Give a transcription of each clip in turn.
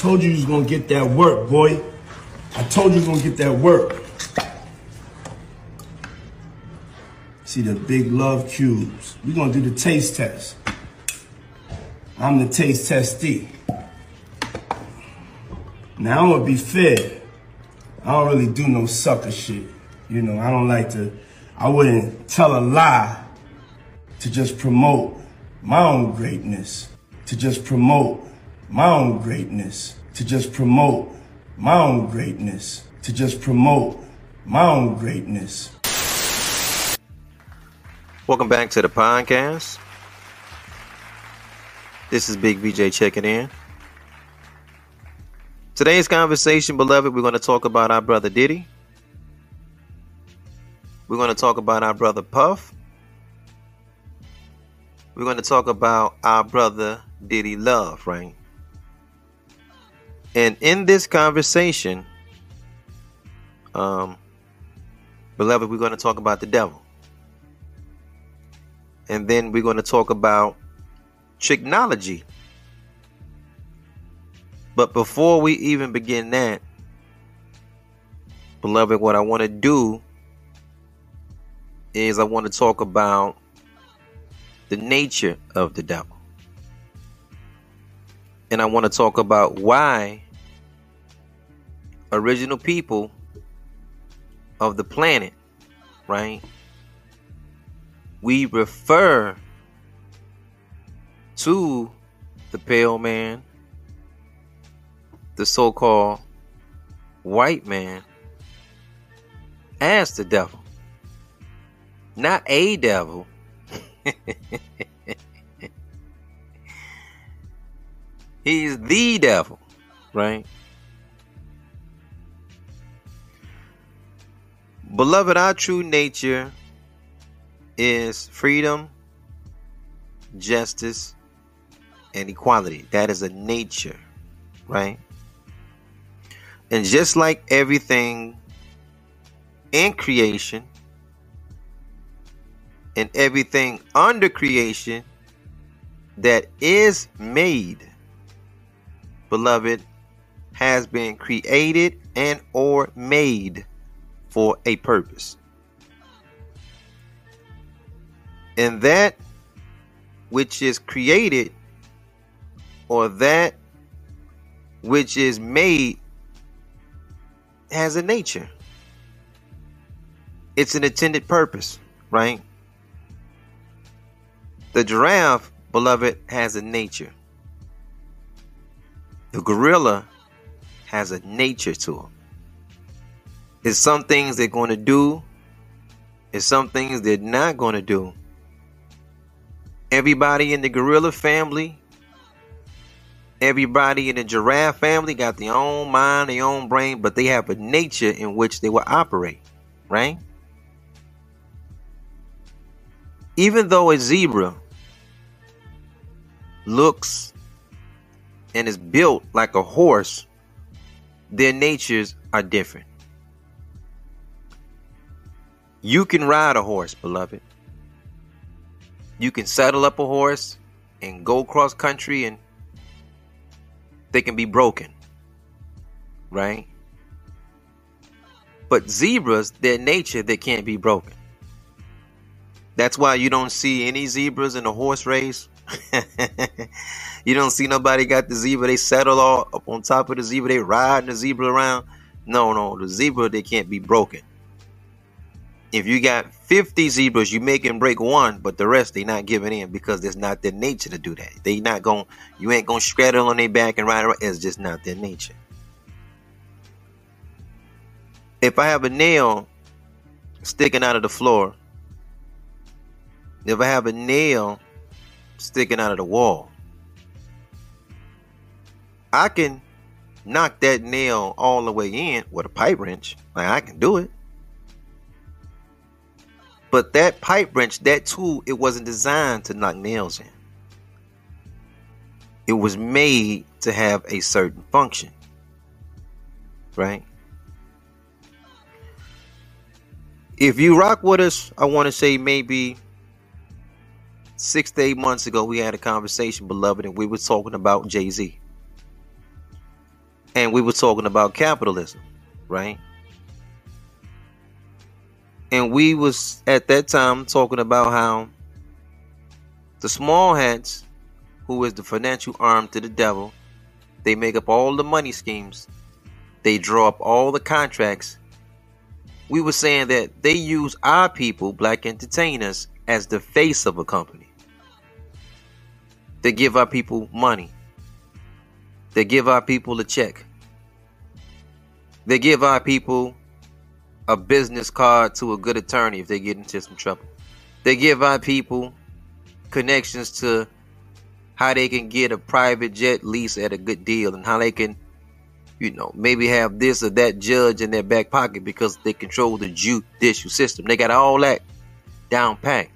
told you you was gonna get that work, boy. I told you you was gonna get that work. See the big love cubes. We're gonna do the taste test. I'm the taste testee. Now I'm gonna be fair. I don't really do no sucker shit. You know, I don't like to, I wouldn't tell a lie to just promote my own greatness, to just promote my own greatness, to just promote my own greatness, to just promote my own greatness. Welcome back to the podcast. This is Big VJ checking in. Today's conversation, beloved, we're going to talk about our brother Diddy. We're going to talk about our brother Puff. We're going to talk about our brother Diddy Love, right? And in this conversation, um, beloved, we're going to talk about the devil. And then we're going to talk about technology. But before we even begin that, beloved, what I want to do is I want to talk about the nature of the devil. And I want to talk about why original people of the planet, right? We refer to the pale man, the so called white man, as the devil. Not a devil. He's the devil, right? Beloved, our true nature is freedom, justice, and equality. That is a nature, right? And just like everything in creation and everything under creation that is made beloved, has been created and or made for a purpose. And that which is created or that which is made has a nature. It's an intended purpose, right? The giraffe, beloved, has a nature. The gorilla has a nature to him. It's some things they're going to do, it's some things they're not going to do. Everybody in the gorilla family, everybody in the giraffe family got their own mind, their own brain, but they have a nature in which they will operate, right? Even though a zebra looks and is built like a horse, their natures are different. You can ride a horse, beloved. You can saddle up a horse and go cross country and they can be broken. Right? But zebras, their nature, they can't be broken. That's why you don't see any zebras in a horse race. You don't see nobody got the zebra. They settle all up on top of the zebra. They riding the zebra around. No, no, the zebra they can't be broken. If you got 50 zebras, you make and break one, but the rest they not giving in because it's not their nature to do that. They not going you ain't gonna straddle on their back and ride around. It's just not their nature. If I have a nail sticking out of the floor, if I have a nail sticking out of the wall, I can knock that nail all the way in with a pipe wrench. Like I can do it. But that pipe wrench, that tool, it wasn't designed to knock nails in. It was made to have a certain function. Right? If you rock with us, I want to say maybe six to eight months ago, we had a conversation, beloved, and we were talking about Jay Z. and we were talking about capitalism, right? And we was at that time talking about how the small hats, who is the financial arm to the devil, they make up all the money schemes. They draw up all the contracts. We were saying that they use our people, black entertainers, as the face of a company. They give our people money. They give our people a check. They give our people a business card to a good attorney if they get into some trouble. They give our people connections to how they can get a private jet lease at a good deal and how they can, you know, maybe have this or that judge in their back pocket because they control the judicial system. They got all that down pat.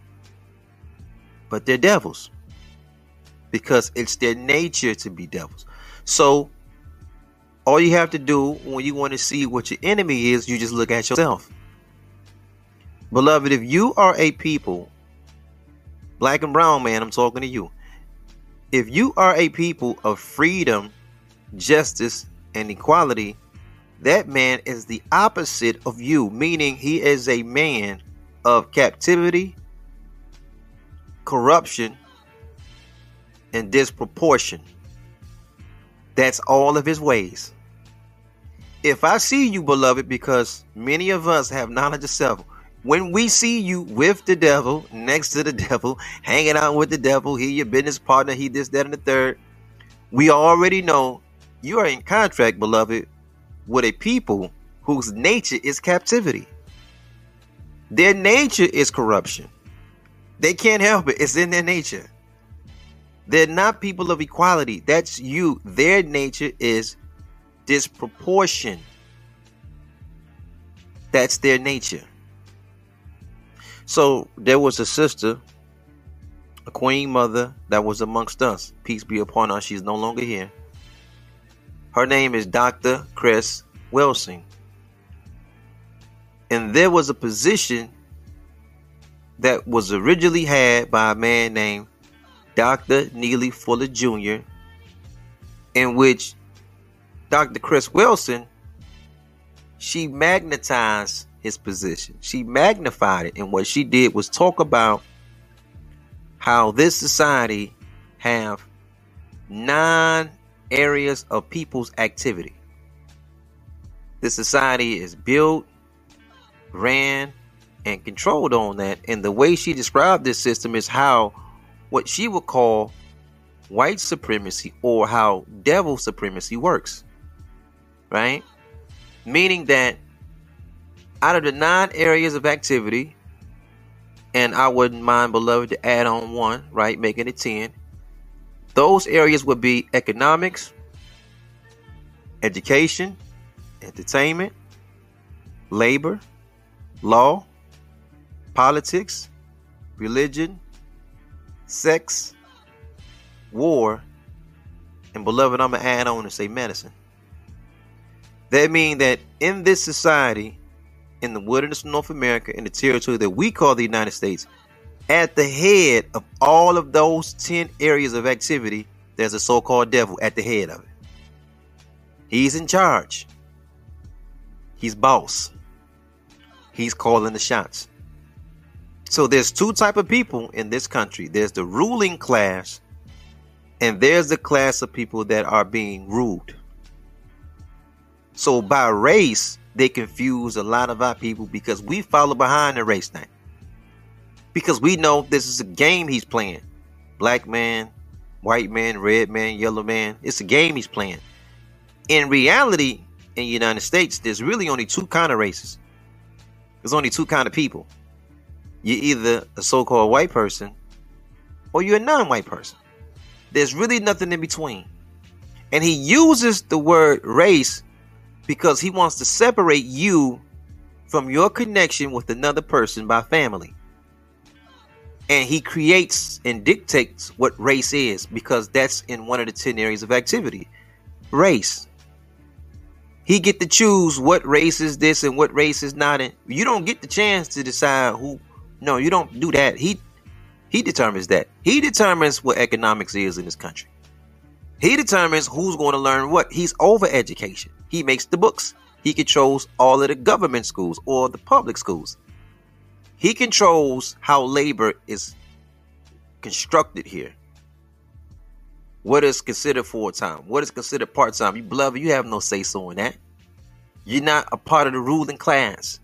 But they're devils because it's their nature to be devils. So all you have to do when you want to see what your enemy is, you just look at yourself. Beloved, if you are a people, black and brown man, I'm talking to you. If you are a people of freedom, justice, and equality, that man is the opposite of you, meaning he is a man of captivity, corruption, and disproportion. That's all of his ways. If I see you, beloved, because many of us have knowledge of self, when we see you with the devil, next to the devil, hanging out with the devil, he your business partner, he this, that, and the third, we already know you are in contract, beloved, with a people whose nature is captivity. Their nature is corruption. They can't help it. It's in their nature. They're not people of equality. That's you. Their nature is disproportion. That's their nature. So there was a sister, a queen mother that was amongst us. Peace be upon her. She's no longer here. Her name is Dr. Cress Welsing. And there was a position that was originally had by a man named Dr. Neely Fuller Jr., in which Dr. Cress Welsing, she magnetized his position. She magnified it. And what she did was talk about how this society have nine areas of people's activity. This society is built, ran, and controlled on that. And the way she described this system is how what she would call white supremacy or how devil supremacy works. Right? Meaning that out of the nine areas of activity, and I wouldn't mind, beloved, to add on one, right? Making it 10. Those areas would be economics, education, entertainment, labor, law, politics, religion, sex, war, and beloved, I'm gonna add on and say medicine. That means that in this society, in the wilderness of North America, in the territory that we call the United States, at the head of all of those 10 areas of activity, there's a so called devil at the head of it. He's in charge, he's boss, he's calling the shots. So there's two type of people in this country. There's the ruling class and there's the class of people that are being ruled. So by race, they confuse a lot of our people because we follow behind the race thing. Because we know this is a game he's playing. Black man, white man, red man, yellow man. It's a game he's playing. In reality, in the United States, there's really only two kind of races. There's only two kind of people you're either a so-called white person or you're a non-white person. There's really nothing in between. And he uses the word race because he wants to separate you from your connection with another person by family. And he creates and dictates what race is because that's in one of the 10 areas of activity. Race. He get to choose what race is this and what race is not. And you don't get the chance to decide who no, you don't do that. He he determines that. He determines what economics is in this country. He determines who's going to learn what. He's over education. He makes the books. He controls all of the government schools or the public schools. He controls how labor is constructed here. What is considered full time? What is considered part time? You beloved, you have no say so in that. You're not a part of the ruling class.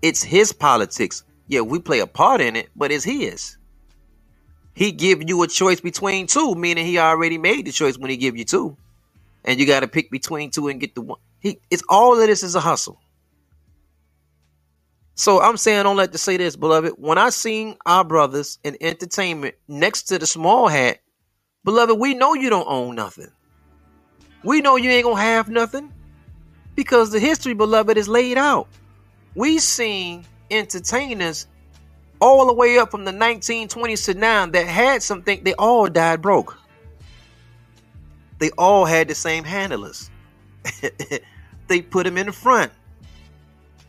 It's his politics. Yeah, we play a part in it, but it's his. He give you a choice between two, meaning he already made the choice when he give you two, and you got to pick between two and get the one. He, it's all of this is a hustle. So I'm saying, don't let to say this, beloved. When I seen our brothers in entertainment next to the small hat, beloved, we know you don't own nothing. We know you ain't gonna have nothing because the history, beloved, is laid out. We seen entertainers all the way up from the 1920s to now that had something, they all died broke. They all had the same handlers. they put them in the front.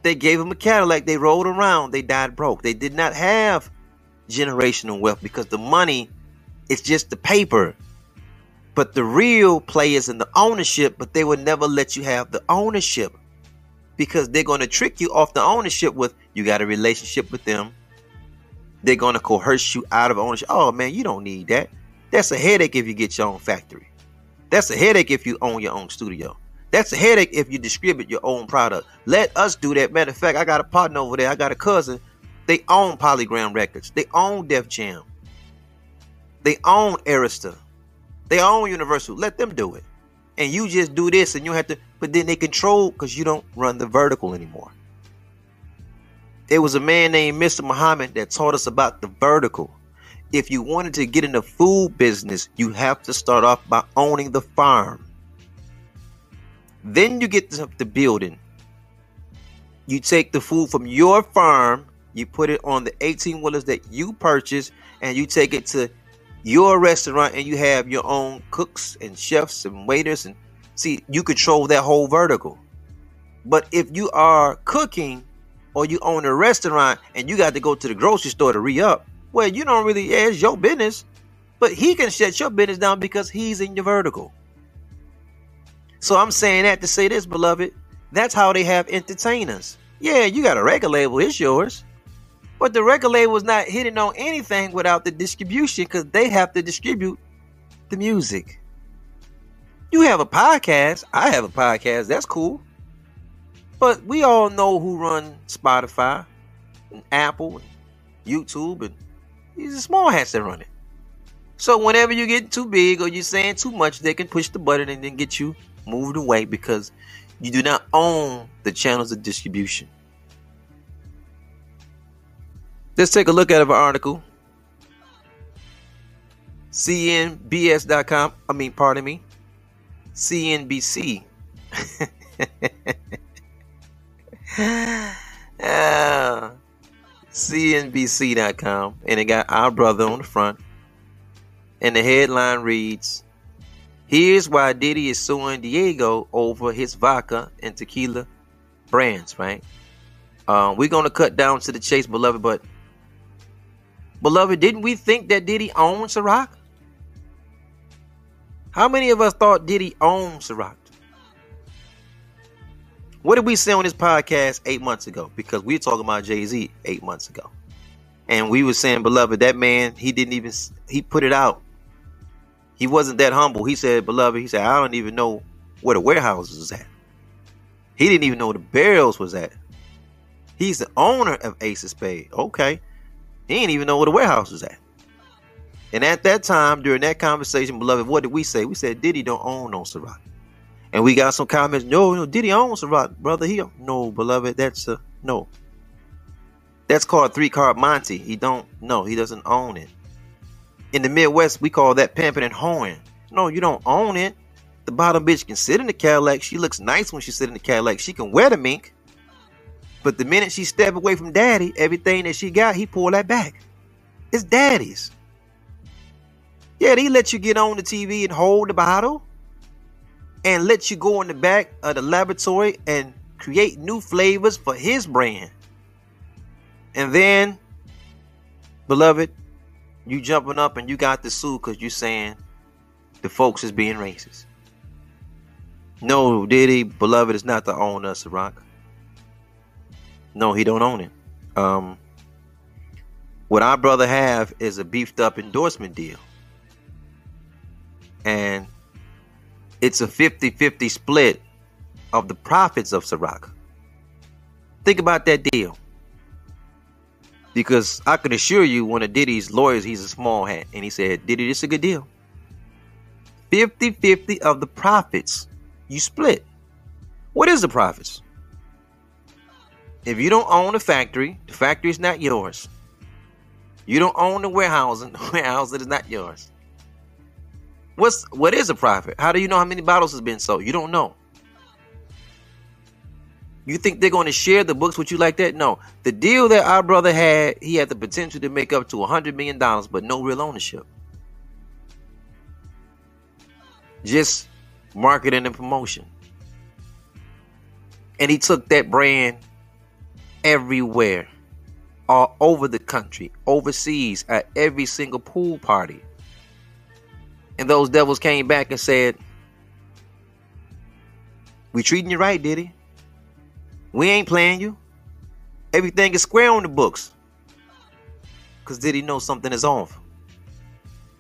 They gave them a Cadillac. They rolled around. They died broke. They did not have generational wealth because the money is just the paper. But the real players in the ownership, but they will never let you have the ownership because they're going to trick you off the ownership with you got a relationship with them. They're going to coerce you out of ownership. Oh man, you don't need that. That's a headache if you get your own factory. That's a headache if you own your own studio. That's a headache if you distribute your own product. Let us do that. Matter of fact, I got a partner over there. I got a cousin. They own Polygram Records. They own Def Jam. They own Arista. They own Universal. Let them do it. And you just do this and you have to, but then they control because you don't run the vertical anymore. There was a man named Mr. Muhammad that taught us about the vertical. If you wanted to get in the food business, you have to start off by owning the farm. Then you get to the building. You take the food from your farm, you put it on the 18 wheelers that you purchase, and you take it to your restaurant and you have your own cooks and chefs and waiters and see you control that whole vertical. But if you are cooking or you own a restaurant and you got to go to the grocery store to re-up, well, you don't really yeah, it's your business. But he can shut your business down because he's in your vertical. So I'm saying that to say this, beloved. That's how they have entertainers. Yeah, you got a record label, it's yours. But the record label is not hitting on anything without the distribution because they have to distribute the music. You have a podcast. I have a podcast. That's cool. But we all know who run Spotify and Apple and YouTube and these are small hats that run it. So whenever you get too big or you're saying too much, they can push the button and then get you moved away because you do not own the channels of distribution. Let's take a look at an article. CNBS.com. I mean, pardon me. CNBC. uh, CNBC.com. And it got our brother on the front. And the headline reads Here's why Diddy is suing Diageo over his vodka and tequila brands, right? Uh, we're gonna cut down to the chase, beloved. But beloved, didn't we think that Diddy owned Ciroc? How many of us thought Diddy owned Ciroc? What did we say on this podcast eight months ago? Because we were talking about Jay Z eight months ago, and we were saying, beloved, that man he didn't even he put it out he wasn't that humble. He said, Beloved, he said, I don't even know where the warehouse was at. He didn't even know the barrels was at. He's the owner of Ace of Spade. Okay. He didn't even know where the warehouse was at. And at that time, during that conversation, beloved, what did we say? We said Diddy don't own no Ciroc. And we got some comments. No, no, Diddy own Ciroc brother. He no, beloved. That's a no. That's called three card Monty. He don't. No, he doesn't own it. In the Midwest, we call that pimping and hoeing. No, you don't own it. The bottom bitch can sit in the Cadillac. She looks nice when she sit in the Cadillac. She can wear the mink. But the minute she step away from daddy, everything that she got, he pull that back. It's daddy's. Yeah, he let you get on the TV and hold the bottle and let you go in the back of the laboratory and create new flavors for his brand. And then, beloved, you jumping up and you got the sue because you saying the folks is being racist. No, Diddy, beloved, is not the owner of Ciroc. No, he don't own it. Um, what our brother have is a beefed up endorsement deal. And it's a 50-50 split of the profits of Ciroc. Think about that deal. Because I can assure you, one of Diddy's lawyers, he's a small hat. And he said, Diddy, this is a good deal. 50 50 of the profits you split. What is the profits? If you don't own the factory, the factory is not yours. You don't own the warehouse, and the warehouse is not yours. What's what is a profit? How do you know how many bottles has been sold? You don't know. You think they're going to share the books with you like that? No. The deal that our brother had, he had the potential to make up to a hundred million dollars, but no real ownership. Just marketing and promotion. And he took that brand everywhere, all over the country, overseas, at every single pool party. And those devils came back and said, We treating you right, Diddy. We ain't playing you. Everything is square on the books. Cause did he know something is off?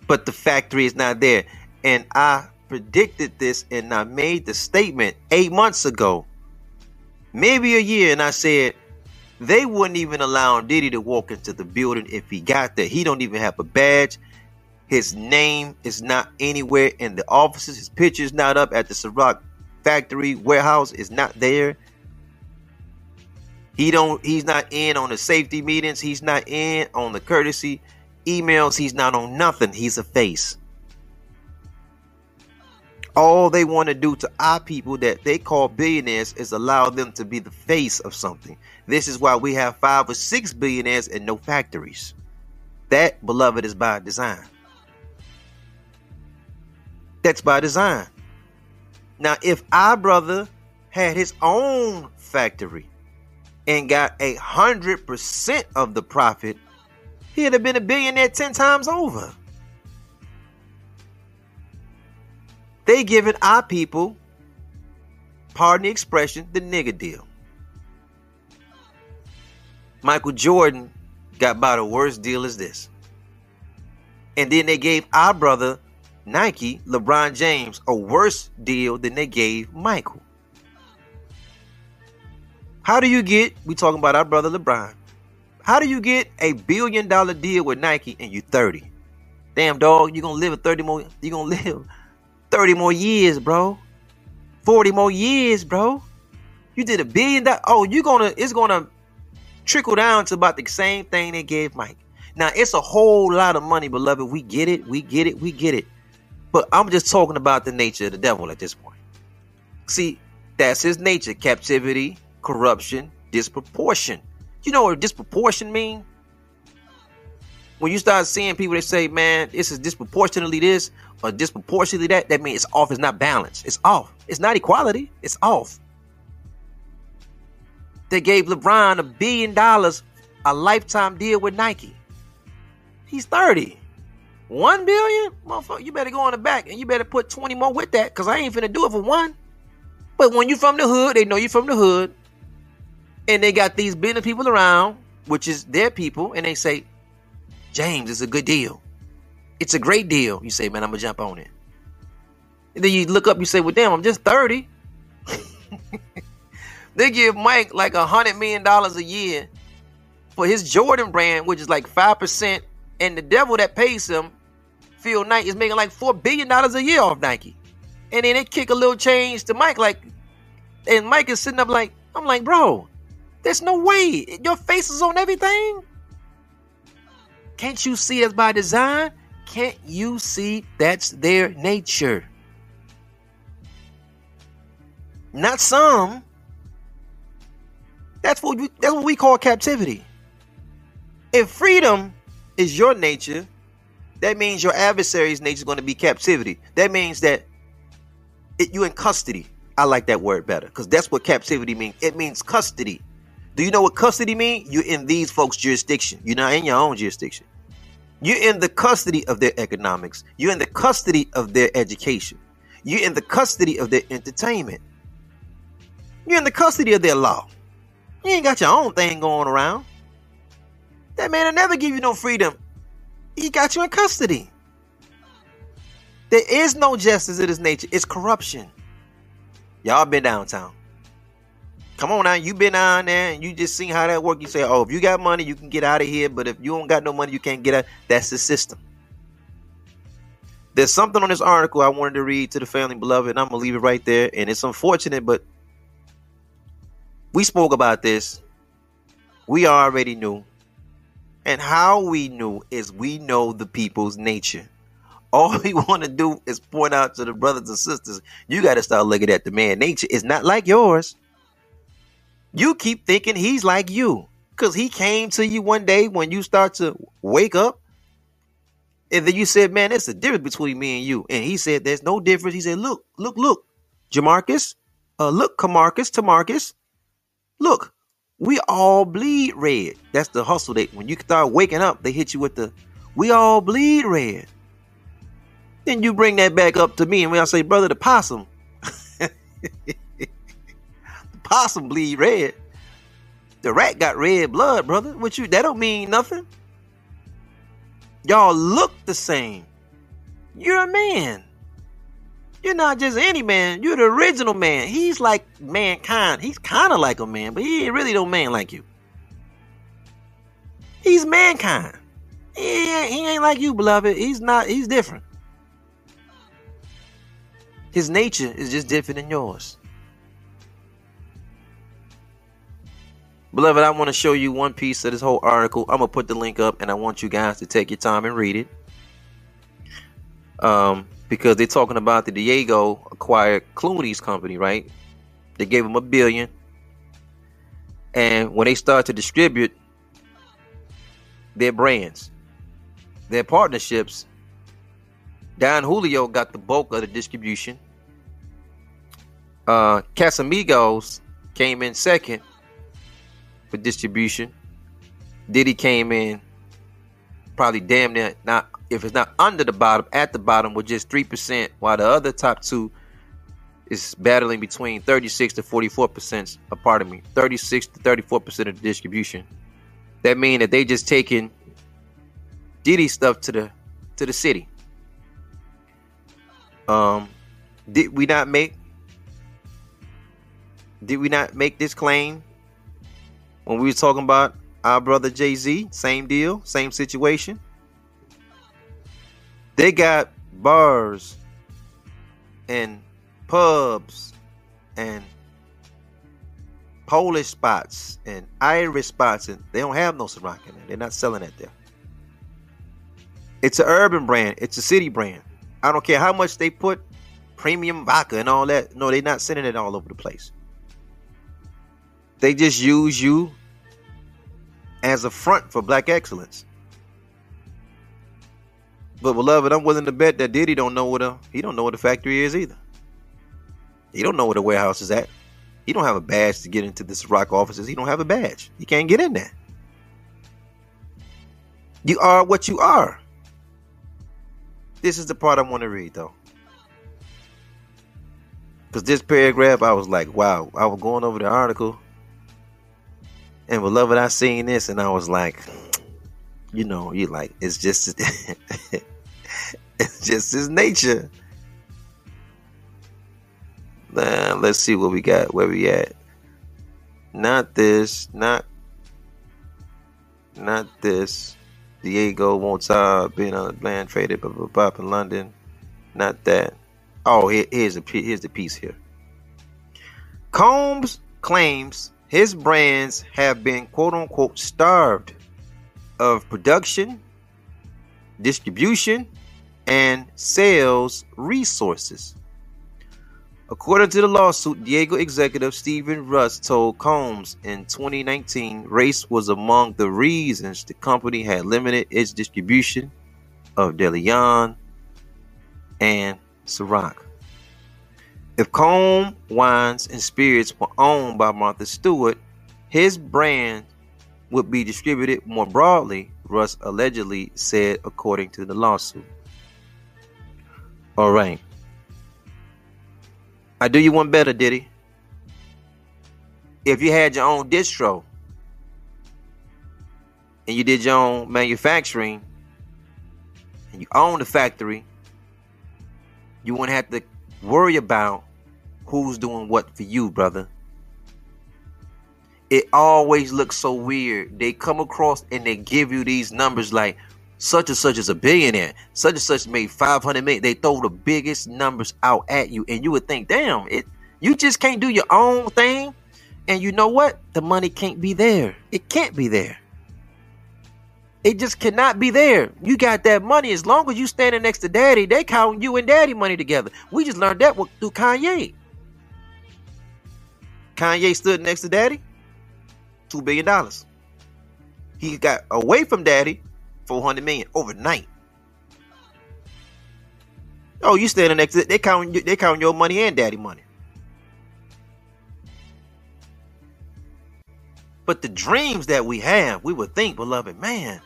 But the factory is not there. And I predicted this and I made the statement eight months ago, maybe a year, and I said they wouldn't even allow Diddy to walk into the building if he got there. He don't even have a badge. His name is not anywhere in the offices. His picture's not up at the Ciroc factory warehouse. Is not there. He don't he's not in on the safety meetings. He's not in on the courtesy emails. He's not on nothing. He's a face. All they want to do to our people that they call billionaires is allow them to be the face of something. This is why we have five or six billionaires and no factories. That, beloved, is by design. That's by design. Now, if our brother had his own factory, and got a hundred percent of the profit, he'd have been a billionaire ten times over. They giving our people, pardon the expression, the nigga deal. Michael Jordan got by the worst deal as this. And then they gave our brother Nike, LeBron James, a worse deal than they gave Michael. How do you get, we talking about our brother LeBron, how do you get a billion dollar deal with Nike and you 30? Damn dog, you're gonna live a 30 more, you're gonna live 30 more years, bro. 40 more years, bro. You did a billion dollars. Oh, you're gonna, it's gonna trickle down to about the same thing they gave Mike. Now it's a whole lot of money, beloved. We get it, we get it, we get it. But I'm just talking about the nature of the devil at this point. See, that's his nature captivity, corruption, disproportion. You know what disproportion mean? When you start seeing people that say, man, this is disproportionately this or disproportionately that, that means it's off, it's not balanced. It's off. It's not equality, it's off. They gave LeBron a billion dollars, a lifetime deal with Nike. He's 30. One billion? Motherfucker, you better go on the back and you better put 20 more with that because I ain't finna do it for one. But when you from the hood, they know you from the hood and they got these business people around, which is their people, and they say, James, it's a good deal. It's a great deal. You say, man, I'm gonna jump on it. And then you look up, you say, well, damn, I'm just 30. they give Mike like a hundred million dollars a year for his Jordan brand, which is like five percent, and the devil that pays him, Phil Knight, is making like four billion dollars a year off Nike. And then they kick a little change to Mike, like, and Mike is sitting up like, I'm like, bro, there's no way. Your face is on everything. Can't you see that's by design? Can't you see that's their nature? Not some. That's what we, that's what we call captivity. If freedom is your nature, that means your adversary's nature is going to be captivity. That means that it, you in custody. I like that word better because that's what captivity means. It means custody. Do you know what custody mean? You're in these folks' jurisdiction. You're not in your own jurisdiction. You're in the custody of their economics. You're in the custody of their education. You're in the custody of their entertainment. You're in the custody of their law. You ain't got your own thing going around. That man will never give you no freedom. He got you in custody. There is no justice in his nature. It's corruption. Y'all been downtown. Come on now, you been down there and you just seen how that work. You say, oh, if you got money, you can get out of here. But if you don't got no money, you can't get out. That's the system. There's something on this article I wanted to read to the family beloved, and I'm gonna leave it right there. And it's unfortunate, but we spoke about this. We already knew. And how we knew is we know the people's nature. All we want to do is point out to the brothers and sisters, you got to start looking at the man nature. It's not like yours. You keep thinking he's like you because he came to you one day when you start to wake up. And then you said, Man, there's a difference between me and you. And he said, There's no difference. He said, Look, look, look, Jamarcus, uh, look, Camarcus, Tamarcus, look, we all bleed red. That's the hustle. They when you start waking up, they hit you with the we all bleed red. Then you bring that back up to me, and when I say, brother, the possum, the possum bleed red. The rat got red blood, brother. What you that don't mean nothing. Y'all look the same. You're a man. You're not just any man. You're the original man. He's like mankind. He's kind of like a man, but he ain't really no man like you. He's mankind. He he ain't like you, beloved. He's not. He's different. His nature is just different than yours. Beloved, I want to show you one piece of this whole article. I'm going to put the link up and I want you guys to take your time and read it. Um, because they're talking about the Diageo acquired Clooney's company, right? They gave him a billion. And when they start to distribute their brands, their partnerships, Don Julio got the bulk of the distribution. Uh, Casamigos came in second for distribution. Diddy came in probably damn near not if it's not under the bottom at the bottom with just three percent, while the other top two is battling between 36 to 44 percent. A part of me, 36 to 34 percent of the distribution. That mean that they just taking Diddy stuff to the to the city. Um, did we not make? Did we not make this claim when we were talking about our brother Jay Z, same deal, same situation. They got bars and pubs and Polish spots and Irish spots, and they don't have no Ciroc in there. They're not selling that there. It's an urban brand. It's a city brand. I don't care how much they put premium vodka and all that. No, they're not sending it all over the place. They just use you as a front for black excellence. But beloved, I'm willing to bet that Diddy don't know what a he don't know what a factory is either. He don't know where the warehouse is at. He don't have a badge to get into the Ciroc offices. He don't have a badge. He can't get in there. You are what you are. This is the part I want to read though. Because this paragraph, I was like, wow, I was going over the article and beloved, I seen this and I was like, you know, you like it's just it's just his nature. Let's see what we got. Where we at? Not this. Not not this. Diageo uh being on land traded blah, blah, in London. Not that. Oh, here, here's a here's the piece here. Combs claims his brands have been quote unquote starved of production, distribution, and sales resources. According to the lawsuit, Diageo executive Stephen Russ told Combs in 2019 race was among the reasons the company had limited its distribution of DeLeon and Ciroc. If Comb wines and spirits were owned by Martha Stewart, his brand would be distributed more broadly Russ allegedly said, according to the lawsuit. All right. I do you one better, Diddy. If you had your own distro and you did your own manufacturing and you own the factory, you wouldn't have to worry about who's doing what for you, brother. It always looks so weird. They come across and they give you these numbers like such and such is a billionaire, such and such made 500 million. They throw the biggest numbers out at you, and you would think, damn, it you just can't do your own thing. And you know what? The money can't be there. It can't be there. It just cannot be there. You got that money. As long as you standing next to daddy, they count you and daddy money together. We just learned that through Kanye. Kanye stood next to daddy, two billion dollars. He got away from daddy, four hundred million overnight. Oh, you standing next to it. they count they count your money and daddy money. But the dreams that we have, we would think, beloved, man,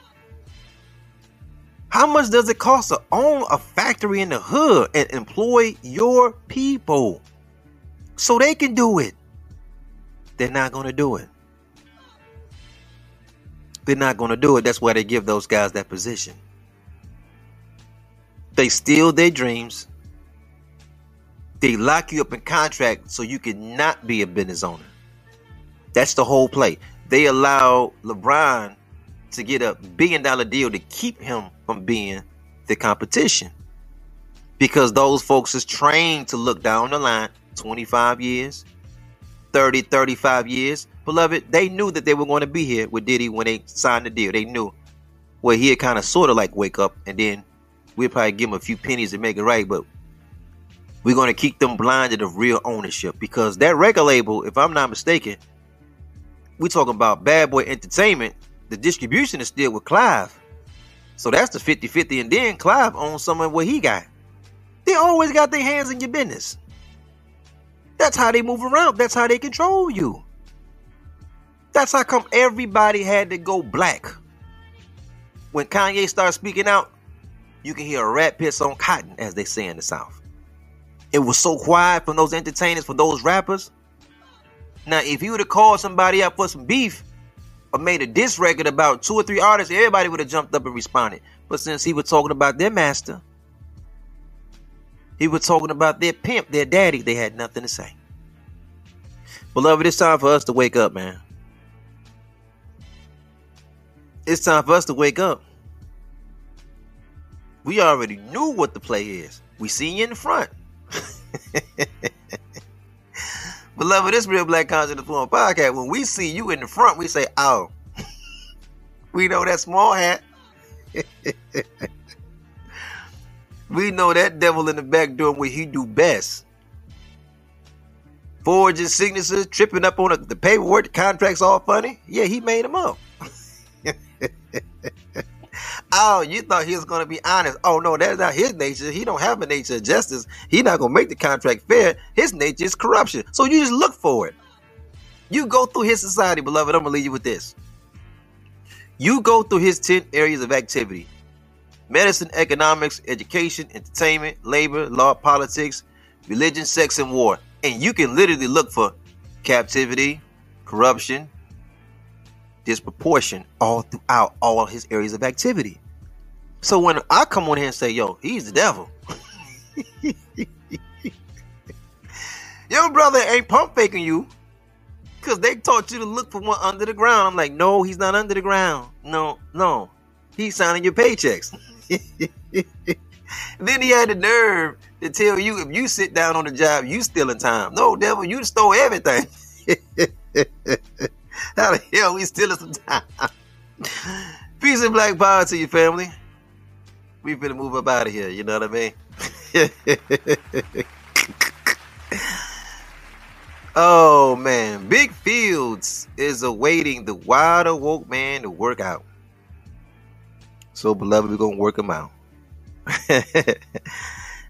how much does it cost to own a factory in the hood and employ your people so they can do it? They're not going to do it. They're not going to do it. That's why they give those guys that position. They steal their dreams. They lock you up in contract so you cannot be a business owner. That's the whole play. They allow LeBron to get a billion dollar deal to keep him from being the competition. Because those folks is trained to look down the line 25 years, 30, 35 years. Beloved, they knew that they were going to be here with Diddy when they signed the deal. They knew. Well, he had kind of sort of like wake up and then we'll probably give him a few pennies to make it right, but we're going to keep them blinded of real ownership because that record label, if I'm not mistaken, we talking about Bad Boy Entertainment, the distribution is still with Clive. So that's the 50-50. And then Clive owns some of what he got. They always got their hands in your business. That's how they move around. That's how they control you. That's how come everybody had to go black. When Kanye started speaking out, you can hear a rat piss on cotton, as they say in the South. It was so quiet from those entertainers, from those rappers. Now, if you would have called somebody up for some beef or made a diss record about two or three artists, everybody would have jumped up and responded. But since he was talking about their master, he was talking about their pimp, their daddy, they had nothing to say. Beloved, it's time for us to wake up, man. It's time for us to wake up. We already knew what the play is. We see you in the front. Beloved, this Real Black Conscious Forum podcast, when we see you in the front, we say, oh, we know that small hat. we know that devil in the back doing what he do best. Forging signatures, tripping up on the paperwork, the contracts all funny. Yeah, he made them up. Oh, you thought he was going to be honest. Oh no, that's not his nature. He don't have a nature of justice. He not going to make the contract fair. His nature is corruption. So you just look for it. You go through his society, beloved. I'm going to leave you with this. You go through his 10 areas of activity. Medicine, economics, education, entertainment, labor, law, politics, religion, sex, and war. And you can literally look for captivity, corruption, disproportion all throughout all his areas of activity. So when I come on here and say, yo, he's the devil. Your brother ain't pump faking you because they taught you to look for one under the ground. I'm like, no, he's not under the ground. No, no. He's signing your paychecks. then he had the nerve to tell you if you sit down on the job, you stealing time. No, devil, you stole everything. How the hell we still in some time? Peace and black power to your family. We finna move up out of here, you know what I mean? oh man, Big Fields is awaiting the wild awoke man to work out. So beloved, we're gonna work him out.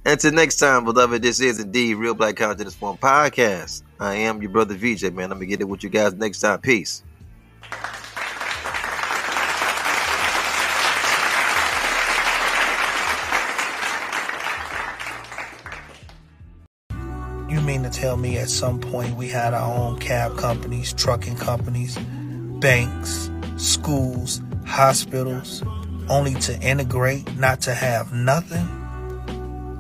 Until next time, beloved, this is indeed Real Black Consciousness Forum Podcast. I am your brother VJ, man. I'm going to get it with you guys next time. Peace. You mean to tell me at some point we had our own cab companies, trucking companies, banks, schools, hospitals, only to integrate, not to have nothing?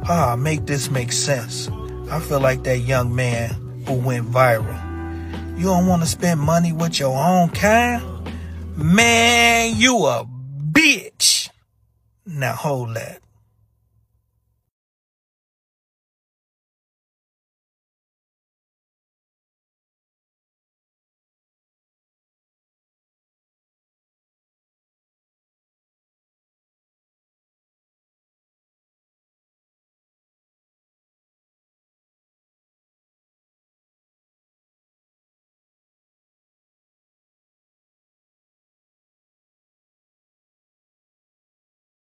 Ah, make this make sense. I feel like that young man who went viral. You don't want to spend money with your own kind? Man, you a bitch. Now hold that.